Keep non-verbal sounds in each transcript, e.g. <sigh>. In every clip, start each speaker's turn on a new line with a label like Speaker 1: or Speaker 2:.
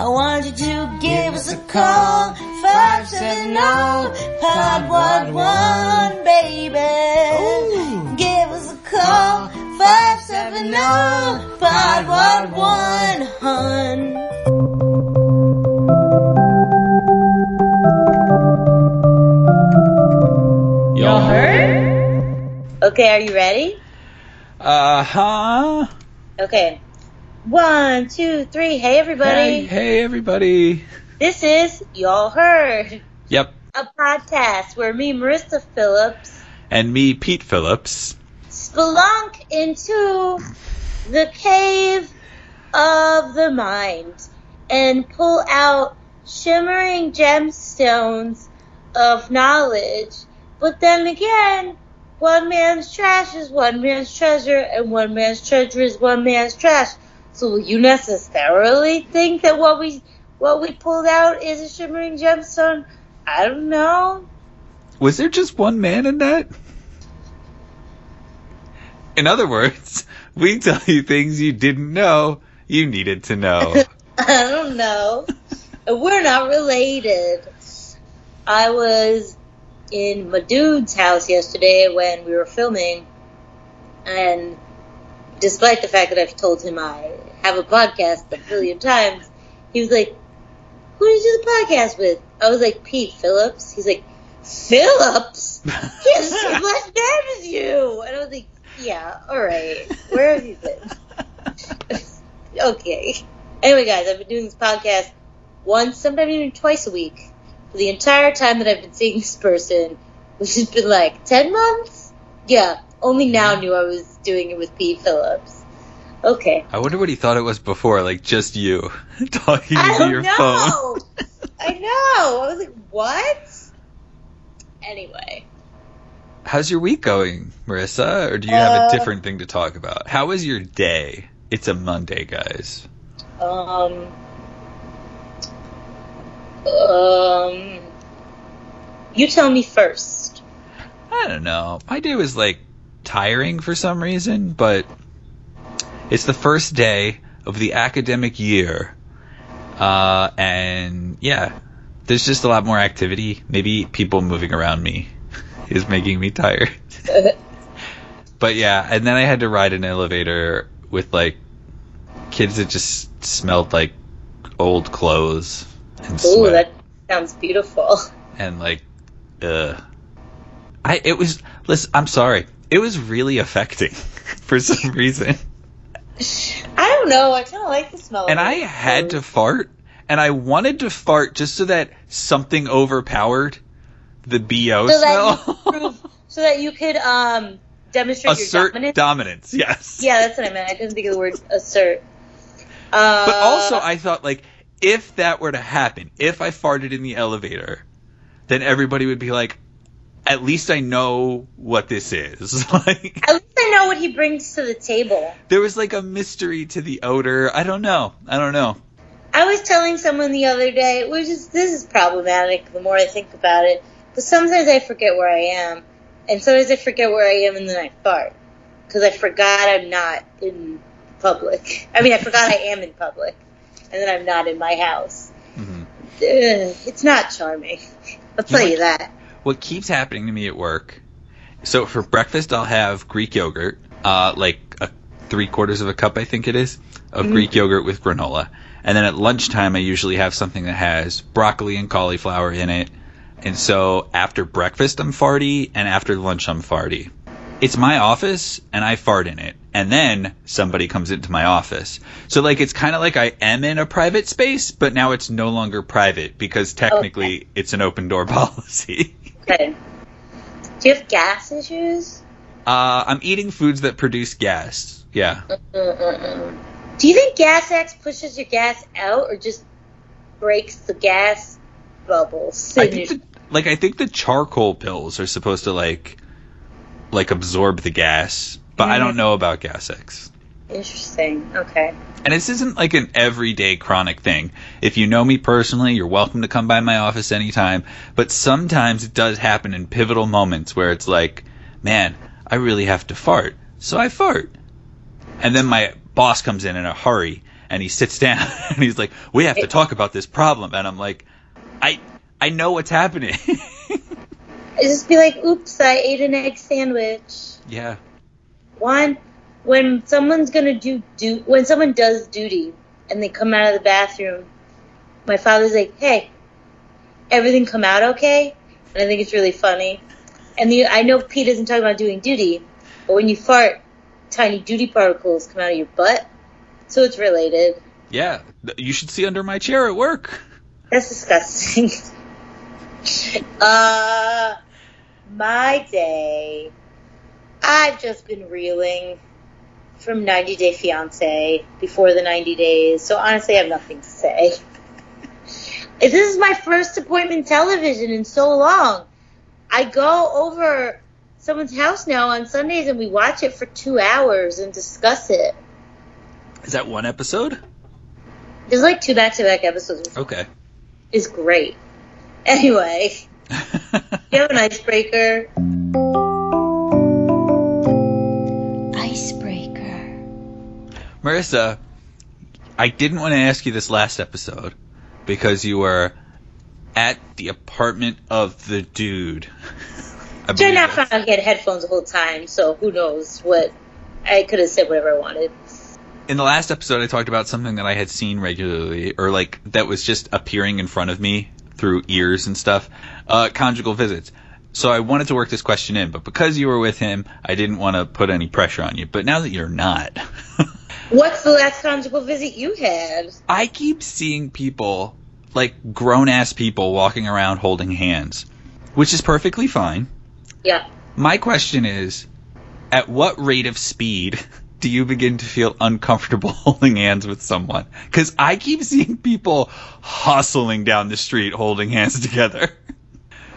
Speaker 1: I want you to give us a call. 570 pod one one, baby. Give us a call. 570 pod one one, hun.
Speaker 2: Y'all heard?
Speaker 1: Okay, are you ready?
Speaker 2: Uh huh.
Speaker 1: Okay. One, two, three. Hey, everybody.
Speaker 2: Hey, hey, everybody.
Speaker 1: This is Y'all Heard,
Speaker 2: Yep.
Speaker 1: a podcast where me, Marissa Phillips,
Speaker 2: And me, Pete Phillips.
Speaker 1: spelunk into the cave of the mind and pull out shimmering gemstones of knowledge. But then again, one man's trash is one man's treasure, and one man's treasure is one man's trash. So will you necessarily think that what we what we pulled out is a shimmering gemstone? I don't know.
Speaker 2: Was there just one man in that? In other words, <laughs> we tell you things you didn't know you needed to know. <laughs>
Speaker 1: I don't know. We're not related. I was in my dude's house yesterday when we were filming, and despite the fact that I've told him I have a podcast a billion times, he was like, Who did you do the podcast with? I was like, Pete Phillips. He's like, Phillips? He has the same last name as you. And I was like, Yeah, alright. Where have you been? <laughs> okay. Anyway, guys, I've been doing this podcast once, sometimes even twice a week for the entire time that I've been seeing this person, which has been like 10 months? Yeah, only now knew I was doing it with Pete Phillips. Okay.
Speaker 2: I wonder what he thought it was before, like just you <laughs> talking
Speaker 1: I
Speaker 2: into
Speaker 1: don't
Speaker 2: your
Speaker 1: know.
Speaker 2: phone. <laughs>
Speaker 1: I know. I was like, what? Anyway.
Speaker 2: How's your week going, Marissa? Or do you have
Speaker 1: Uh,
Speaker 2: a different thing to talk about? How was your day? It's a Monday, guys.
Speaker 1: Um. Um. You tell me first.
Speaker 2: I don't know. My day was like tiring for some reason, but it's the first day of the academic year. Uh, and yeah, there's just a lot more activity. Maybe people moving around me <laughs> is making me tired. <laughs> but yeah, and then I had to ride an elevator with like kids that just smelled like old clothes and
Speaker 1: Ooh,
Speaker 2: sweat
Speaker 1: that sounds beautiful. <laughs>
Speaker 2: and like uh I it was listen I'm sorry. It was really affecting for some reason.
Speaker 1: I don't know. I kind of like the smell.
Speaker 2: And I had to fart and I wanted to fart just so that something overpowered the BO
Speaker 1: so that
Speaker 2: smell.
Speaker 1: you prove, so that you could um demonstrate
Speaker 2: Assert
Speaker 1: your dominance.
Speaker 2: dominance, yes.
Speaker 1: yeah, that's what I meant. I couldn't think of the word assert. Uh,
Speaker 2: But also I thought like if that were to happen, if I farted in the elevator, then everybody would be like at least I know what this is. <laughs> like
Speaker 1: at least I know what he brings to the table.
Speaker 2: there was like a mystery to the odor. I don't know. I don't know.
Speaker 1: I was telling someone the other day, which is this is problematic the more I think about it, but sometimes I forget where I am, and sometimes I forget where I am and then I fart because I forgot I'm not in public. I mean, I forgot I am in public, and then I'm not in my house.
Speaker 2: Mhm.
Speaker 1: Ugh, it's not charming. I'll tell you that.
Speaker 2: What keeps happening to me at work? So for breakfast, I'll have Greek yogurt, uh, like a three quarters of a cup, I think it is, of
Speaker 1: Mhm.
Speaker 2: Greek yogurt with granola. And then at lunchtime, I usually have something that has broccoli and cauliflower in it. And so after breakfast, I'm farty, and after lunch, I'm farty. It's my office, and I fart in it. And then somebody comes into my office. So like it's kind of like I am in a private space, but now it's no longer private because technically it's an open door <laughs> policy.
Speaker 1: Okay. Do you have gas issues?
Speaker 2: Uh, I'm eating foods that produce gas. Yeah.
Speaker 1: Mm-mm-mm. Do you think Gas X pushes your gas out or just breaks the gas bubbles?
Speaker 2: I think the, like I think the charcoal pills are supposed to like like absorb the gas, but I don't know about Gas X.
Speaker 1: Interesting. Okay.
Speaker 2: And this isn't like an everyday chronic thing. If you know me personally, you're welcome to come by my office anytime. But sometimes it does happen in pivotal moments where it's like, man, I really have to fart. So I fart. And then my boss comes in in a hurry and he sits <laughs> down and he's like, "We have to talk about this problem," and I'm like, "I I know what's happening." <laughs>
Speaker 1: I just be like, "Oops, I ate an egg sandwich."
Speaker 2: yeah,
Speaker 1: One, when someone's gonna do do when someone does duty and they come out of the bathroom, my father's like, "Hey, everything come out okay?" And I think it's really funny. And the, I know Pete isn't talking about doing duty, but when you fart, tiny duty particles come out of your butt, so it's related.
Speaker 2: yeah. You should see under my chair at work.
Speaker 1: That's disgusting. <laughs> uh, my day. I've just been reeling from 90 Day Fiance before the 90 days, so honestly, I have nothing to say. <laughs> This is my first appointment television in so long. I go over someone's house now on Sundays and we watch it for two hours and discuss it.
Speaker 2: Is that one episode?
Speaker 1: There's like two back to back episodes.
Speaker 2: Okay.
Speaker 1: It's great. Anyway, <laughs> you have an icebreaker. Icebreaker.
Speaker 2: Marissa, I didn't want to ask you this last episode because you were at the apartment of the dude. <laughs> I
Speaker 1: Turned out found out he had headphones the whole time, so who knows what. I could have said whatever I wanted.
Speaker 2: In the last episode, I talked about something that I had seen regularly, or like that was just appearing in front of me through ears and stuff. Uh, conjugal visits. So I wanted to work this question in, but because you were with him, I didn't want to put any pressure on you. But now that you're not, <laughs>
Speaker 1: What's the last conjugal visit you had?
Speaker 2: I keep seeing people, like grown ass people, walking around holding hands, which is perfectly fine.
Speaker 1: Yeah.
Speaker 2: My question is, at what rate of speed <laughs> do you begin to feel uncomfortable <laughs> holding hands with someone? Because I keep seeing people hustling down the street holding hands <laughs> together.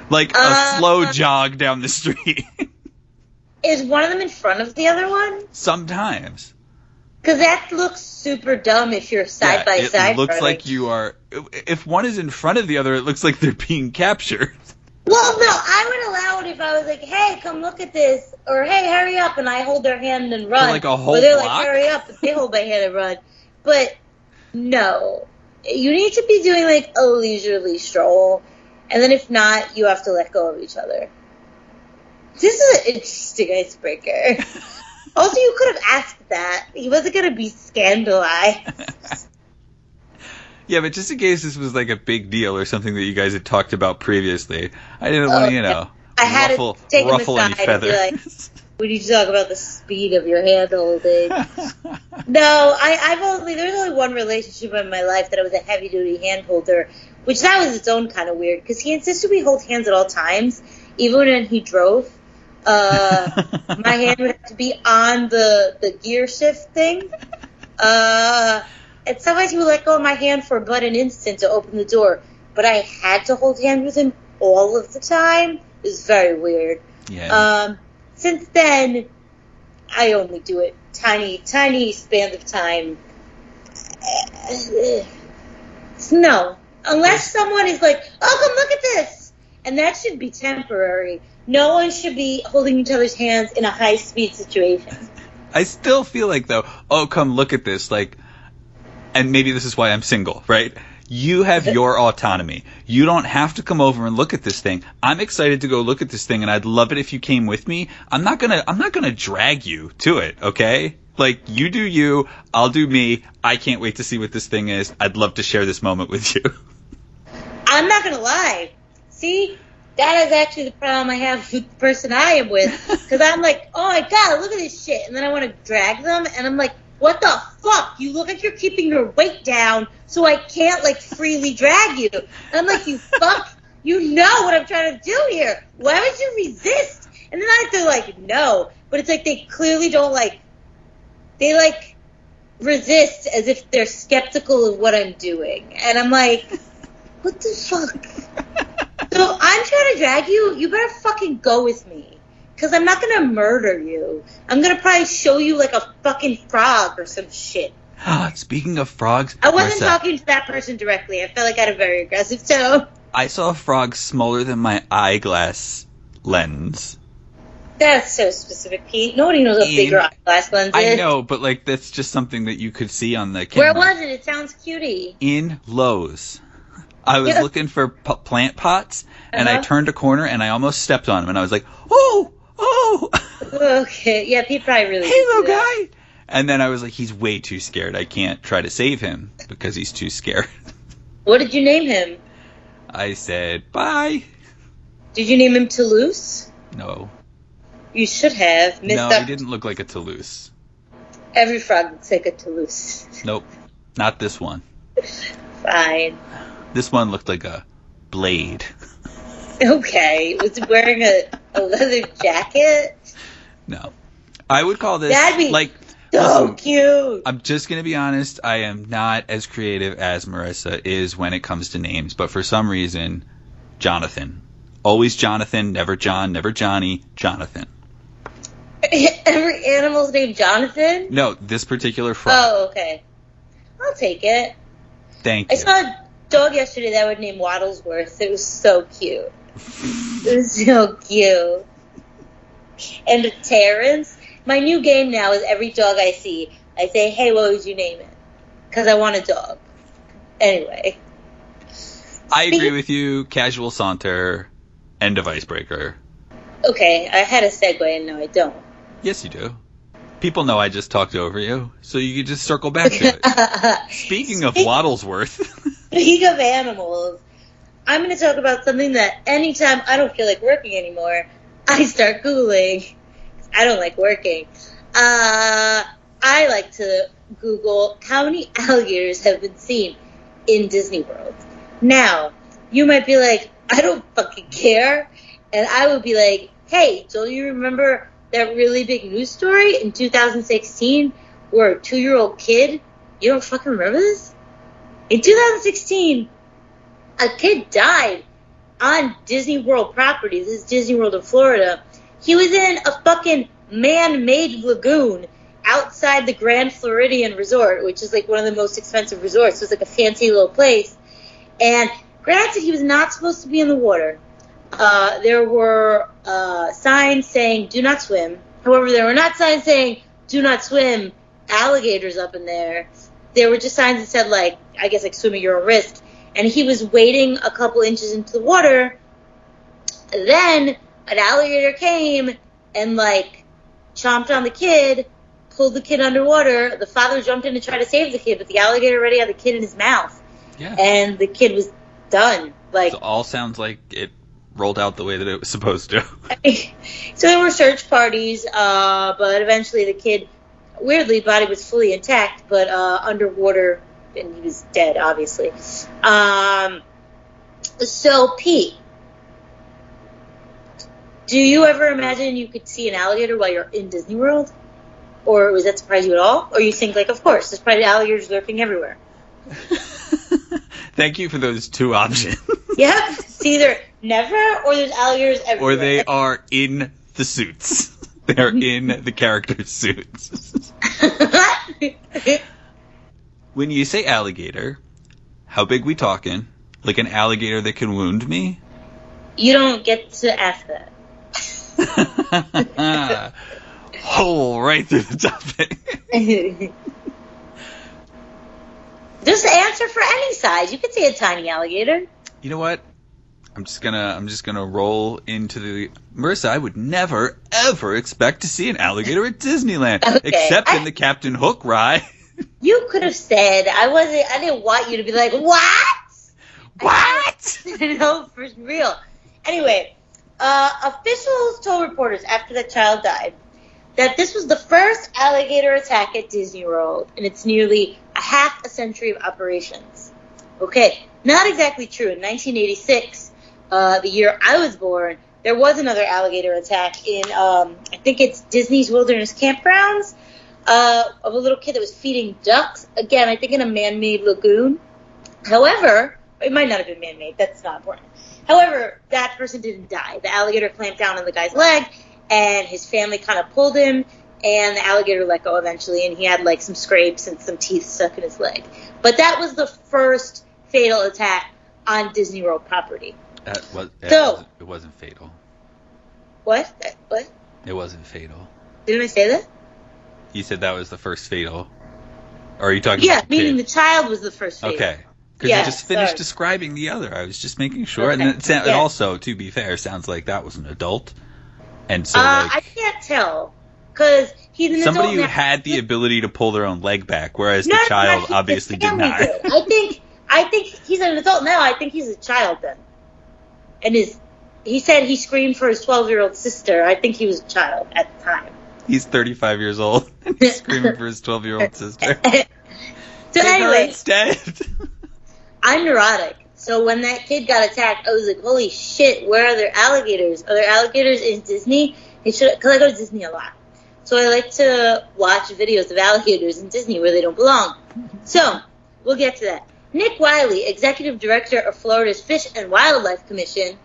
Speaker 2: like a
Speaker 1: Uh,
Speaker 2: slow jog down the street.
Speaker 1: Is one of them in front of the other one?
Speaker 2: Sometimes.
Speaker 1: Because that looks super dumb if you're side
Speaker 2: Yeah,
Speaker 1: by
Speaker 2: it
Speaker 1: side.
Speaker 2: It
Speaker 1: looks
Speaker 2: like you are. If one is in front of the other, it looks like they're being captured.
Speaker 1: Well, no, I would allow it if I was like, "Hey, come look at this," or "Hey, hurry up," and I hold their hand and run.
Speaker 2: like a whole
Speaker 1: or they're
Speaker 2: block?
Speaker 1: like, "Hurry up!" and they hold my hand and run. But no, you need to be doing like a leisurely stroll, and then if not, you have to let go of each other. This is an interesting icebreaker. <laughs> also, you could have asked that. He wasn't gonna be scandalized. <laughs>
Speaker 2: Yeah, but just in case this was like a big deal or something that you guys had talked about previously, I didn't want
Speaker 1: Oh,
Speaker 2: to, you know,
Speaker 1: I had to
Speaker 2: ruffle,
Speaker 1: take him
Speaker 2: ruffle any
Speaker 1: be like-
Speaker 2: feathers. <laughs>
Speaker 1: We need to talk about the speed of your hand holding. <laughs> No, I, I've only there's only one relationship in my life that I was a heavy duty hand holder, which that was its own kind of weird because he insisted we hold hands at all times, even when he drove. Uh, my hand would have to be on the the gear shift thing. Uh, and sometimes he would let go of my hand for but an instant to open the door, but I had to hold hands with him all of the time. It was very weird.
Speaker 2: yeah.
Speaker 1: Um, since then, I only do it tiny, tiny spans of time. No, unless someone is like, "Oh, come look at this," and that should be temporary. No one should be holding each other's hands in a high speed situation.
Speaker 2: I still feel like though, oh come look at this, like, and maybe this is why I'm single, right? You have your autonomy. You don't have to come over and look at this thing. I'm excited to go look at this thing, and I'd love it if you came with me. I'm not gonna, I'm not gonna drag you to it, okay? Like you do you, I'll do me. I can't wait to see what this thing is. I'd love to share this moment with you. <laughs>
Speaker 1: I'm not gonna lie. See, that is actually the problem I have with the person I am with. <laughs> Because I'm like, oh my god, look at this shit, and then I want to drag them, and I'm like, what the fuck? You look like you're keeping your weight down, so I can't like freely drag you. And I'm like, you <laughs> fuck, you know what I'm trying to do here. Why would you resist? And then I have to like, no, but it's like they clearly don't like, they like resist as if they're skeptical of what I'm doing, and I'm like. <laughs> What the fuck? So I'm trying to drag you. You better fucking go with me. Cause I'm not gonna murder you. I'm gonna probably show you like a fucking frog or some shit.
Speaker 2: Ah, speaking of frogs,
Speaker 1: I wasn't talking to that person directly. I felt like I had a very aggressive tone.
Speaker 2: I saw a frog smaller than my eyeglass lens.
Speaker 1: That's so specific, Pete. Nobody knows what bigger eyeglass lens is.
Speaker 2: I know, but like that's just something that you could see on the camera.
Speaker 1: Where was it? It sounds cutie.
Speaker 2: in Lowe's. I was
Speaker 1: Yeah.
Speaker 2: looking for p- plant pots, and I
Speaker 1: Uh-huh.
Speaker 2: turned a corner, and I almost stepped on him, and I was like, "Oh, oh, <laughs>
Speaker 1: Okay, yeah, Pete probably really.
Speaker 2: hey, little guy!" And then I was like, "He's way too scared. I can't try to save him because he's too scared." <laughs>
Speaker 1: What did you name him?
Speaker 2: I said, "Bye."
Speaker 1: Did you name him Toulouse?
Speaker 2: No,
Speaker 1: You should have. Missed
Speaker 2: no,
Speaker 1: up.
Speaker 2: he didn't look like a Toulouse.
Speaker 1: Every frog looks like a Toulouse.
Speaker 2: Nope, not this one. <laughs>
Speaker 1: Fine.
Speaker 2: This one looked like a blade.
Speaker 1: Okay. Was he wearing a, a leather jacket?
Speaker 2: No, I would call this
Speaker 1: That'd be
Speaker 2: like.
Speaker 1: So
Speaker 2: listen,
Speaker 1: cute.
Speaker 2: I'm just gonna be honest. I am not as creative as Marissa is when it comes to names, but for some reason, Jonathan, always Jonathan, never John, never Johnny, Jonathan. <laughs>
Speaker 1: Every animal's named Jonathan?
Speaker 2: No, this particular frog.
Speaker 1: Oh, okay. I'll take it.
Speaker 2: Thank
Speaker 1: I
Speaker 2: you.
Speaker 1: saw dog yesterday that would name Waddlesworth. It was so cute. It was so cute. And Terrence, my new game now is every dog I see, I say, hey, what would you name it? Because I want a dog. Anyway.
Speaker 2: I agree with you. Casual saunter, end of icebreaker.
Speaker 1: Okay, I had a segue and now I don't.
Speaker 2: Yes, you do. People know I just talked over you, so you can just circle back to it. <laughs> Speaking of Waddlesworth, <laughs>
Speaker 1: Speaking of animals, I'm going to talk about something that anytime I don't feel like working anymore, I start Googling. I don't like working. Uh, I like to Google how many <laughs> alligators have been seen in Disney World. Now, you might be like, I don't fucking care. And I would be like, hey, don't you remember that really big news story in 2016 where a two year old kid, you don't fucking remember this? In 2016, a kid died on Disney World property. This is Disney World in Florida. He was in a fucking man-made lagoon outside the Grand Floridian Resort, which is like one of the most expensive resorts. So it's like a fancy little place. And granted, he was not supposed to be in the water. Uh, there were uh, signs saying "Do not swim." However, there were not signs saying "Do not swim." Alligators up in there. There were just signs that said like, I guess like swim at your own risk. And he was wading a couple inches into the water. Then an alligator came and like chomped on the kid, pulled the kid underwater. The father jumped in to try to save the kid, but the alligator already had the kid in his mouth,
Speaker 2: yeah,
Speaker 1: and the kid was done. Like
Speaker 2: it all sounds like it rolled out the way that it was supposed to. <laughs>
Speaker 1: so there were search parties, uh, but eventually the kid, weirdly, body was fully intact, but uh, underwater, and he was dead, obviously. Um, so Pete, do you ever imagine you could see an alligator while you're in Disney World? Or was that surprise you at all? Or you think like, of course, there's probably alligators lurking everywhere. <laughs>
Speaker 2: Thank you for those two options. <laughs>
Speaker 1: Yep, it's either never or there's alligators everywhere.
Speaker 2: or they are in the suits. They're in the character suits. <laughs> when you say alligator, how big we talking? Like an alligator that can wound me?
Speaker 1: you don't get to ask that. <laughs>
Speaker 2: Hole right through the topic. <laughs>
Speaker 1: Just answer for any size. You could say a tiny alligator.
Speaker 2: you know what? I'm just gonna I'm just gonna roll into the Marissa. I would never ever expect to see an alligator at Disneyland, <laughs>
Speaker 1: Okay.
Speaker 2: except in the Captain Hook ride. <laughs>
Speaker 1: You could have said I wasn't. I didn't want you to be like what?
Speaker 2: what? <laughs>
Speaker 1: no, for real. Anyway, uh, officials told reporters after the child died that this was the first alligator attack at Disney World, and it's nearly a half a century of operations. Okay, not exactly true. In 1986, uh, the year I was born, there was another alligator attack in, um, I think it's Disney's Wilderness Campgrounds, uh, of a little kid that was feeding ducks. Again, I think in a man-made lagoon. However, it might not have been man-made. That's not important. However, that person didn't die. The alligator clamped down on the guy's leg, and his family kind of pulled him, and the alligator let go eventually, and he had like some scrapes and some teeth stuck in his leg. But that was the first fatal attack on Disney World property.
Speaker 2: That was, that
Speaker 1: So-
Speaker 2: wasn't, it wasn't fatal.
Speaker 1: What? What?
Speaker 2: It wasn't fatal.
Speaker 1: Didn't I say that?
Speaker 2: You said that was the first fatal. Or are you talking
Speaker 1: Yeah,
Speaker 2: about the
Speaker 1: meaning
Speaker 2: kid?
Speaker 1: the child was the first fatal.
Speaker 2: Okay. Because
Speaker 1: Yeah,
Speaker 2: you just finished
Speaker 1: sorry.
Speaker 2: describing the other. I was just making sure. And
Speaker 1: Okay,
Speaker 2: it, sa- it
Speaker 1: yeah.
Speaker 2: also, to be fair, sounds like that was an adult. And so,
Speaker 1: uh, I can't tell because he's an
Speaker 2: somebody who
Speaker 1: now.
Speaker 2: had the ability to pull their own leg back, whereas
Speaker 1: No,
Speaker 2: the child
Speaker 1: no,
Speaker 2: obviously did not.
Speaker 1: I think I think he's an adult now. I think he's a child then. And his he said he screamed for his twelve year old sister. I think he was a child at the time.
Speaker 2: He's 35 years old <laughs> and he's screaming for his 12 year old <laughs> sister.
Speaker 1: so <laughs> anyway,
Speaker 2: instead.
Speaker 1: I'm neurotic. So when that kid got attacked, I was like, "Holy shit! Where are there alligators? Are there alligators in Disney?" Because I go to Disney a lot. So I like to watch videos of alligators in Disney where they don't belong. So we'll get to that. Nick Wiley, executive director of Florida's Fish and Wildlife Commission,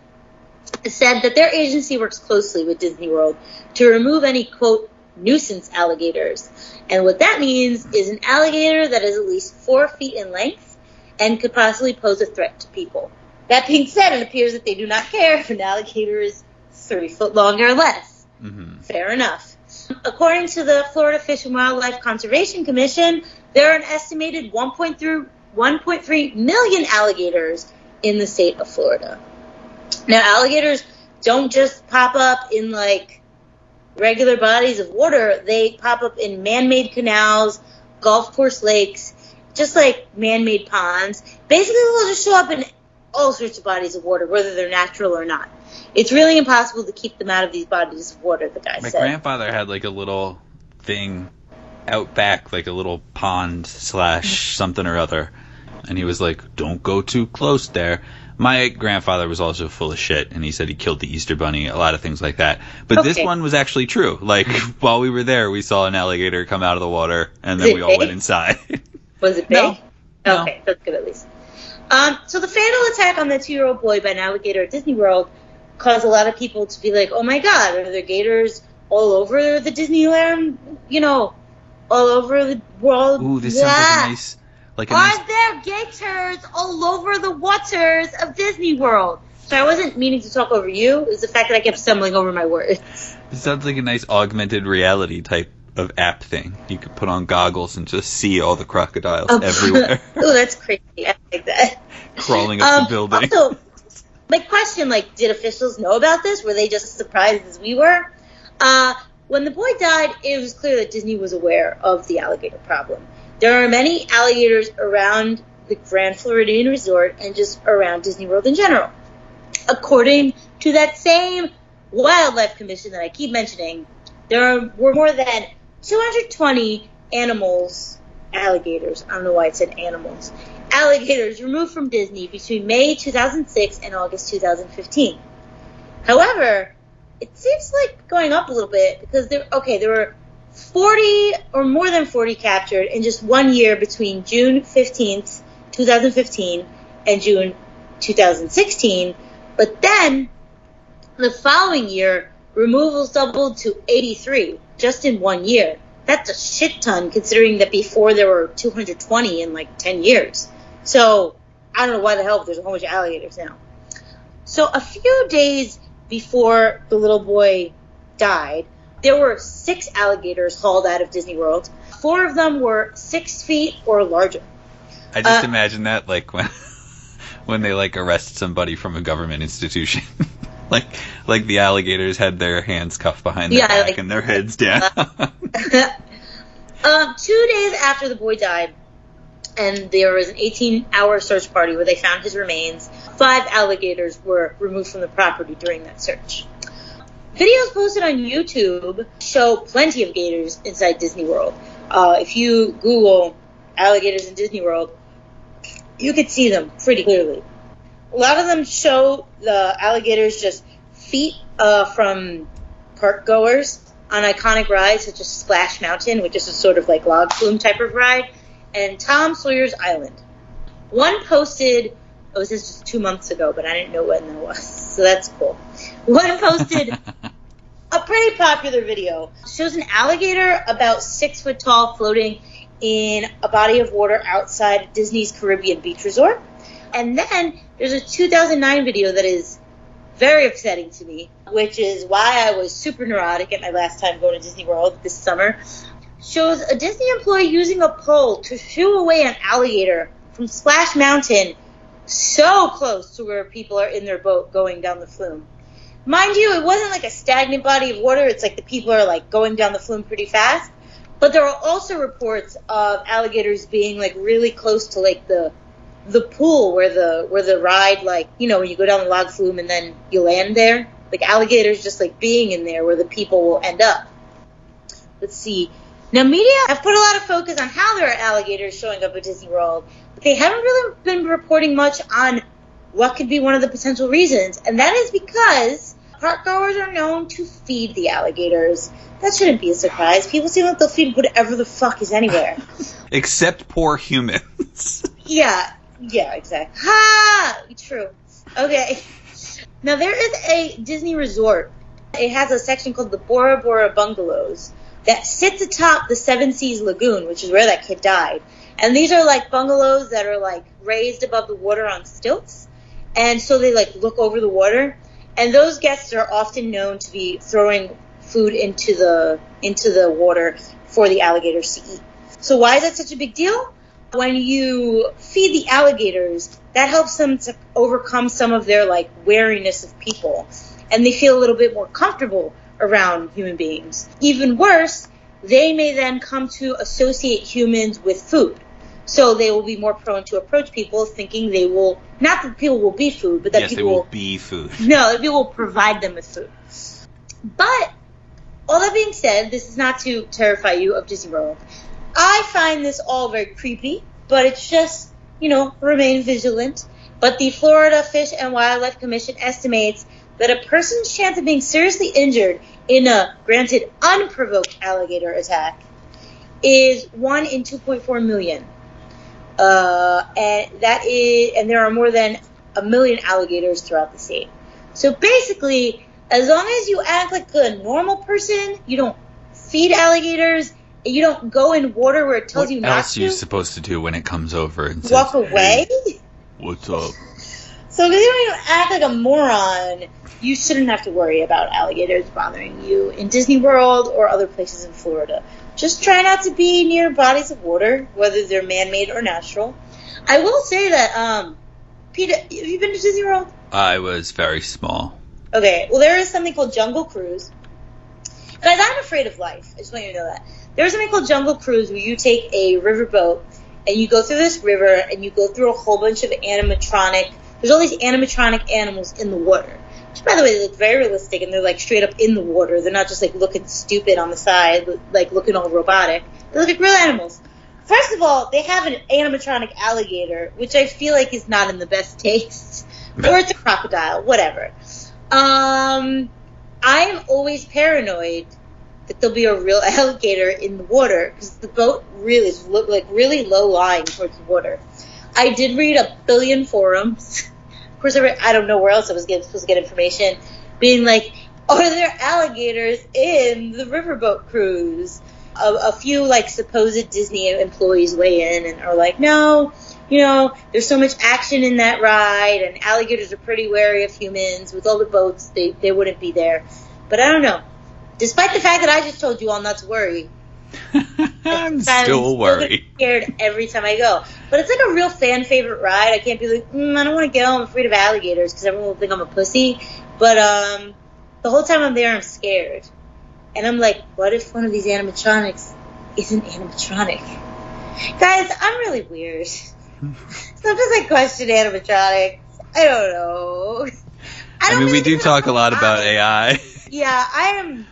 Speaker 1: said that their agency works closely with Disney World to remove any quote nuisance alligators. And what that means is an alligator that is at least four feet in length and could possibly pose a threat to people. That being said, it appears that they do not care if an alligator is 30 foot long or less.
Speaker 2: hmm
Speaker 1: Fair enough. According to the Florida Fish and Wildlife Conservation Commission, there are an estimated 1.3 1.3 million alligators in the state of Florida. Now, alligators don't just pop up in like regular bodies of water, they pop up in man made canals, golf course lakes, just like man made ponds. Basically, they'll just show up in all sorts of bodies of water, whether they're natural or not. It's really impossible to keep them out of these bodies of water, the guy
Speaker 2: My
Speaker 1: said.
Speaker 2: grandfather had like a little thing out back, like a little pond slash something or other. And he was like, don't go too close there. My grandfather was also full of shit, and he said he killed the Easter Bunny, a lot of things like that. But this one was actually true. Like, <laughs> while we were there, we saw an alligator come out of the water, and
Speaker 1: Is
Speaker 2: then
Speaker 1: it
Speaker 2: we all went <laughs> inside.
Speaker 1: Was it big?
Speaker 2: No. No.
Speaker 1: Okay, that's good at least. Um, so the fatal attack on the two-year-old boy by an alligator at Disney World caused a lot of people to be like, "Oh my God, are there gators all over the Disneyland? You know, all over the world?
Speaker 2: Ooh, this sounds like a nice, like
Speaker 1: Are there gators all over the waters of Disney World?" So I wasn't meaning to talk over you. It was the fact that I kept stumbling over my words. <laughs>
Speaker 2: It sounds like a nice augmented reality type of app thing. You could put on goggles and just see all the crocodiles everywhere <laughs>
Speaker 1: oh, that's crazy. I like that. <laughs>
Speaker 2: crawling up
Speaker 1: Um,
Speaker 2: the building.
Speaker 1: Also, my question, like, did officials know about this? Were they just as surprised as we were? Uh, when the boy died, it was clear that Disney was aware of the alligator problem. There are many alligators around the Grand Floridian Resort and just around Disney World in general. According to that same Wildlife Commission that I keep mentioning, there were more than 220 animals, alligators, I don't know why it said animals, alligators removed from Disney between May 2006 and August 2015. However, it seems like going up a little bit because there, okay, there were 40 or more than 40 captured in just one year between June 15th, 2015 and June 2016. But then the following year, removals doubled to 83 just in one year. That's a shit ton considering that before there were 220 in like 10 years. So I don't know why the hell there's a whole bunch of alligators now. So a few days before the little boy died, there were six alligators hauled out of Disney World. Four of them were six feet or larger.
Speaker 2: I just
Speaker 1: uh,
Speaker 2: imagine that like when <laughs> when they like arrest somebody from a government institution. <laughs> like like the alligators had their hands cuffed behind their
Speaker 1: Yeah,
Speaker 2: back
Speaker 1: like-
Speaker 2: and their heads down.
Speaker 1: um, <laughs> two days after the boy died, and there was an 18-hour search party where they found his remains. Five alligators were removed from the property during that search. Videos posted on YouTube show plenty of gators inside Disney World. Uh, if you Google alligators in Disney World, you could see them pretty clearly. A lot of them show the alligators just feet uh, from park goers on iconic rides such as Splash Mountain, which is a sort of like log flume type of ride, and Tom Sawyer's Island. One posted, oh, this is just two months ago, but I didn't know when that was, <laughs> so that's cool. One posted <laughs> a pretty popular video. Shows an alligator about six foot tall floating in a body of water outside Disney's Caribbean Beach Resort. And then there's a 2009 video that is very upsetting to me, which is why I was super neurotic at my last time going to Disney World this summer. Shows a Disney employee using a pole to shoo away an alligator from Splash Mountain so close to where people are in their boat going down the flume. Mind you, it wasn't like a stagnant body of water. It's like the people are like going down the flume pretty fast. But there are also reports of alligators being like really close to like the the pool where the where the ride like you know when you go down the log flume and then you land there. Like alligators just like being in there where the people will end up. Let's see. Now media have put a lot of focus on how there are alligators showing up at Disney World, they haven't really been reporting much on what could be one of the potential reasons, and that is because park goers are known to feed the alligators. That shouldn't be a surprise. People seem like they'll feed whatever the fuck is anywhere. <laughs>
Speaker 2: Except poor humans. <laughs>
Speaker 1: yeah, yeah, exactly. Ha! True. Okay. Now there is a Disney resort. It has a section called the Bora Bora Bungalows that sits atop the Seven Seas Lagoon, which is where that kid died. And these are like bungalows that are like raised above the water on stilts. And so they like look over the water. And those guests are often known to be throwing food into the into the water for the alligators to eat. So why is that such a big deal? When you feed the alligators, that helps them to overcome some of their like wariness of people, and they feel a little bit more comfortable around human beings. Even worse, they may then come to associate humans with food. So they will be more prone to approach people thinking they will, not that people will be food, but that
Speaker 2: yes,
Speaker 1: people
Speaker 2: they will
Speaker 1: will
Speaker 2: be food. <laughs>
Speaker 1: no, people will provide them with food. But all that being said, this is not to terrify you of Disney World. I find this all very creepy, but it's just, you know, remain vigilant. But the Florida Fish and Wildlife Commission estimates that a person's chance of being seriously injured in a granted unprovoked alligator attack is 1 in 2.4 million. Uh, and that is, and there are more than a million alligators throughout the state. So basically, as long as you act like a normal person, you don't feed alligators, and you don't go in water where it tells
Speaker 2: What
Speaker 1: you not to.
Speaker 2: What else are you supposed to do when it comes over and says,
Speaker 1: walk away.
Speaker 2: "Hey, what's up? <laughs>
Speaker 1: So if you don't even act like a moron, you shouldn't have to worry about alligators bothering you in Disney World or other places in Florida. Just try not to be near bodies of water, whether they're man-made or natural. I will say that, um, Peter, have you been to Disney World?
Speaker 2: I was very small.
Speaker 1: Okay, well there is something called Jungle Cruise. Guys, I'm afraid of life. I just want you to know that. There's something called Jungle Cruise where you take a riverboat and you go through this river and you go through a whole bunch of animatronic. There's all these animatronic animals in the water. Which, by the way, they look very realistic and they're like straight up in the water. They're not just like looking stupid on the side, like looking all robotic. They look like real animals. First of all, they have an animatronic alligator, which I feel like is not in the best <laughs> taste. Or it's a crocodile, whatever. Um, I'm always paranoid that there'll be a real <laughs> alligator in the water because the boat really is look like really low lying towards the water. I did read a billion forums. <laughs> of course, I, don't know where else I was supposed to get information, being like, are there alligators in the riverboat cruise? A, a few like supposed Disney employees weigh in and are like, no, you know, there's so much action in that ride, and alligators are pretty wary of humans. With all the boats, they, they wouldn't be there. But I don't know. Despite the fact that I just told you all not to worry,
Speaker 2: I'm still worried.
Speaker 1: scared every time I go. But it's like a real fan favorite ride. I can't be like, mm, I don't want to go. I'm afraid of alligators because everyone will think I'm a pussy. But um, the whole time I'm there, I'm scared. And I'm like, what if one of these animatronics isn't animatronic? Guys, I'm really weird. <laughs> Sometimes I question animatronics. I don't know.
Speaker 2: I,
Speaker 1: don't
Speaker 2: mean, we do talk a lot about. AI.
Speaker 1: Yeah, I am.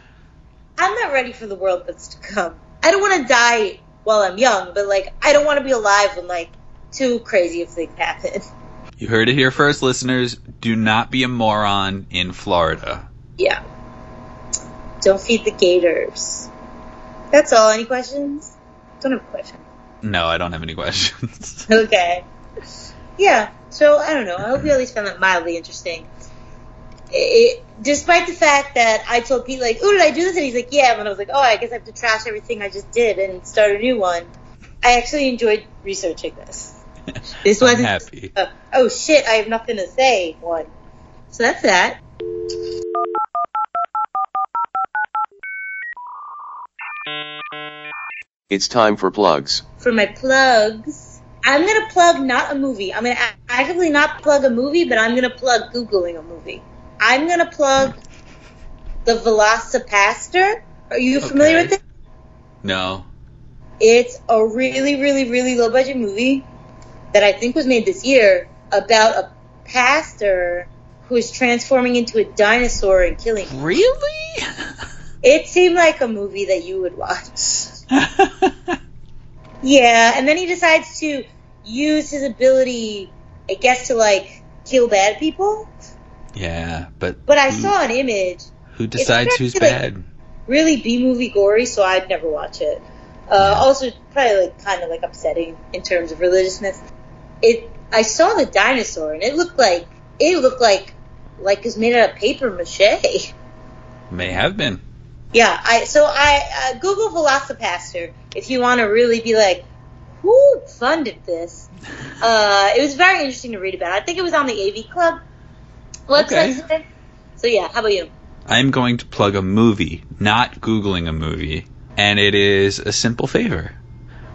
Speaker 1: I'm not ready for the world that's to come. I don't want to die while I'm young, but like, I don't want to be alive when like too crazy of things happen.
Speaker 2: You heard it here first, listeners. Do not be a moron in Florida.
Speaker 1: Yeah. Don't feed the gators. That's all. Any questions? Don't have a question.
Speaker 2: No, I don't have any questions. <laughs>
Speaker 1: Okay. Yeah. So I don't know. I hope you at least found that mildly interesting. It, despite the fact that I told Pete like, "Oh, did I do this?" and he's like, "Yeah," and I was like, "Oh, I guess I have to trash everything I just did and start a new one." I actually enjoyed researching this. <laughs> This wasn't
Speaker 2: happy.
Speaker 1: uh, oh shit, I have nothing to say one. So that's that.
Speaker 3: It's time for plugs.
Speaker 1: For my plugs, I'm gonna plug not a movie. I'm gonna a- actively not plug a movie, but I'm gonna plug googling a movie. I'm gonna plug the VelociPastor. Are you familiar
Speaker 2: Okay.
Speaker 1: with it?
Speaker 2: No.
Speaker 1: It's a really, really, really low budget movie that I think was made this year about a pastor who is transforming into a dinosaur and killing.
Speaker 2: Really?
Speaker 1: It seemed like a movie that you would watch. <laughs> Yeah, and then he decides to use his ability, I guess, to like kill bad people.
Speaker 2: Yeah, but
Speaker 1: But I
Speaker 2: who,
Speaker 1: saw an image,
Speaker 2: who decides who's
Speaker 1: like,
Speaker 2: bad?
Speaker 1: really B movie gory, so I'd never watch it. Uh,
Speaker 2: Yeah.
Speaker 1: Also, probably like kind of like upsetting in terms of religiousness. It. I saw the dinosaur, and it looked like it looked like like it's made out of paper mache.
Speaker 2: May have been.
Speaker 1: Yeah, I so I uh, Google VelociPastor if you want to really be like, who funded this? <laughs> Uh, it was very interesting to read about. I think it was on the AV Club website.
Speaker 2: Okay.
Speaker 1: today. So yeah, how about you?
Speaker 2: I'm going to plug a movie, not Googling a movie, and it is A Simple Favor,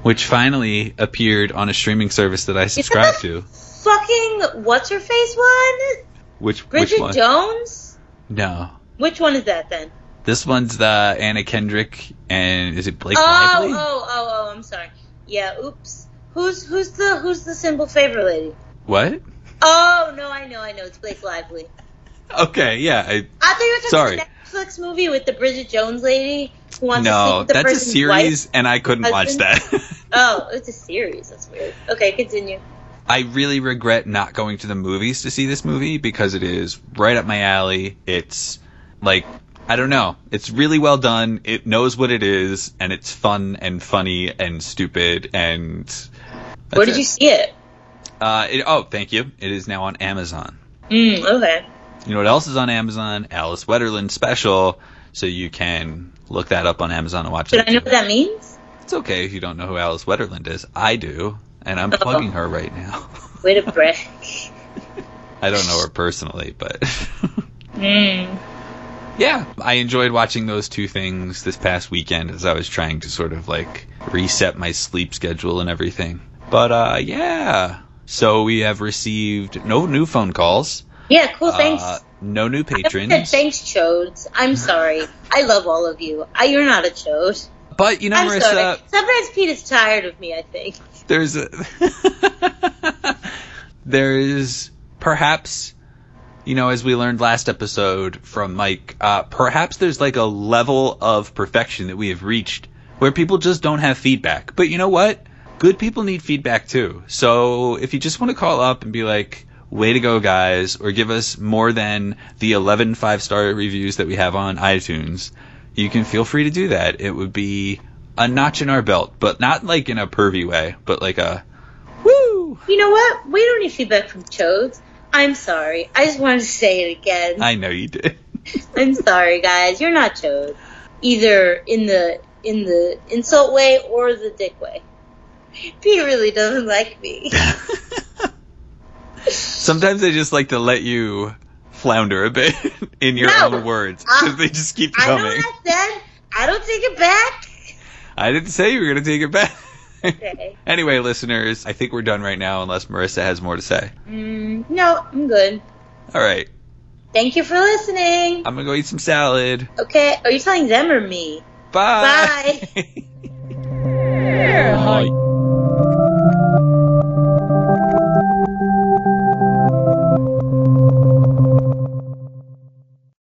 Speaker 2: which finally appeared on a streaming service that I subscribe to.
Speaker 1: Fucking what's her face one?
Speaker 2: Which
Speaker 1: Bridget
Speaker 2: which one?
Speaker 1: Jones.
Speaker 2: No.
Speaker 1: Which one is that then?
Speaker 2: This one's the Anna Kendrick and is it Blake
Speaker 1: oh,
Speaker 2: Lively?
Speaker 1: oh, oh, oh! I'm sorry. Yeah, oops. Who's who's the who's the simple favor lady?
Speaker 2: What?
Speaker 1: Oh no, I know, I know. It's Blake Lively.
Speaker 2: Okay, yeah. I,
Speaker 1: I thought you were
Speaker 2: Sorry.
Speaker 1: Netflix movie with the Bridget Jones lady who wants to sleep
Speaker 2: no,
Speaker 1: with the
Speaker 2: that's a series,
Speaker 1: wife.
Speaker 2: and I couldn't watch that. <laughs>
Speaker 1: Oh, it's a series. That's weird. Okay, continue.
Speaker 2: I really regret not going to the movies to see this movie because it is right up my alley. It's like I don't know. It's really well done. It knows what it is, and it's fun and funny and stupid. And
Speaker 1: Where did
Speaker 2: it.
Speaker 1: you see it?
Speaker 2: Uh, it, oh, thank you. It is now on Amazon.
Speaker 1: Mm, okay.
Speaker 2: You know what else is on Amazon? Alice Wetterlund special. So you can look that up on Amazon and watch
Speaker 1: Should
Speaker 2: it.
Speaker 1: I know what that means?
Speaker 2: It's okay if you don't know who Alice Wetterlund is. I do, and I'm
Speaker 1: Oh.
Speaker 2: plugging her right now.
Speaker 1: Way to brag.
Speaker 2: I don't know her personally, but <laughs>
Speaker 1: mm.
Speaker 2: yeah, I enjoyed watching those two things this past weekend as I was trying to sort of like reset my sleep schedule and everything. But uh, yeah, so we have received no new phone calls,
Speaker 1: Yeah, cool. Thanks.
Speaker 2: uh, no new
Speaker 1: I said
Speaker 2: patrons,
Speaker 1: thanks, chodes. I'm sorry. I love all of you. I, you're not a chode.
Speaker 2: but you know,
Speaker 1: I'm
Speaker 2: Marissa,
Speaker 1: sorry. Sometimes Pete is tired of me. I think.
Speaker 2: there's a <laughs> there's perhaps you know as we learned last episode from mike uh, perhaps there's like a level of perfection that we have reached where people just don't have feedback but you know what good people need feedback too so if you just want to call up and be like way to go guys or give us more than the 11 five star reviews that we have on itunes you can feel free to do that it would be a notch in our belt but not like in a pervy way but like a woo
Speaker 1: You know what? We don't need feedback from chodes. I'm sorry. I just wanted to say it again.
Speaker 2: I know you did. <laughs>
Speaker 1: I'm sorry, guys. You're not chode. Either in the in the insult way or the dick way. Pete really doesn't like me. <laughs>
Speaker 2: Sometimes I just like to let you flounder a bit <laughs> in your
Speaker 1: No.
Speaker 2: own words because
Speaker 1: Uh,
Speaker 2: they just keep
Speaker 1: I know
Speaker 2: coming.
Speaker 1: what I said. I don't take it back.
Speaker 2: I didn't say you were going to take it back.
Speaker 1: Okay. <laughs>
Speaker 2: anyway, listeners, I think we're done right now unless Marissa has more to say.
Speaker 1: Mm, no, I'm good.
Speaker 2: All right.
Speaker 1: Thank you for listening.
Speaker 2: I'm going to go eat some salad.
Speaker 1: Okay, are you telling them or me?
Speaker 2: Bye. Bye.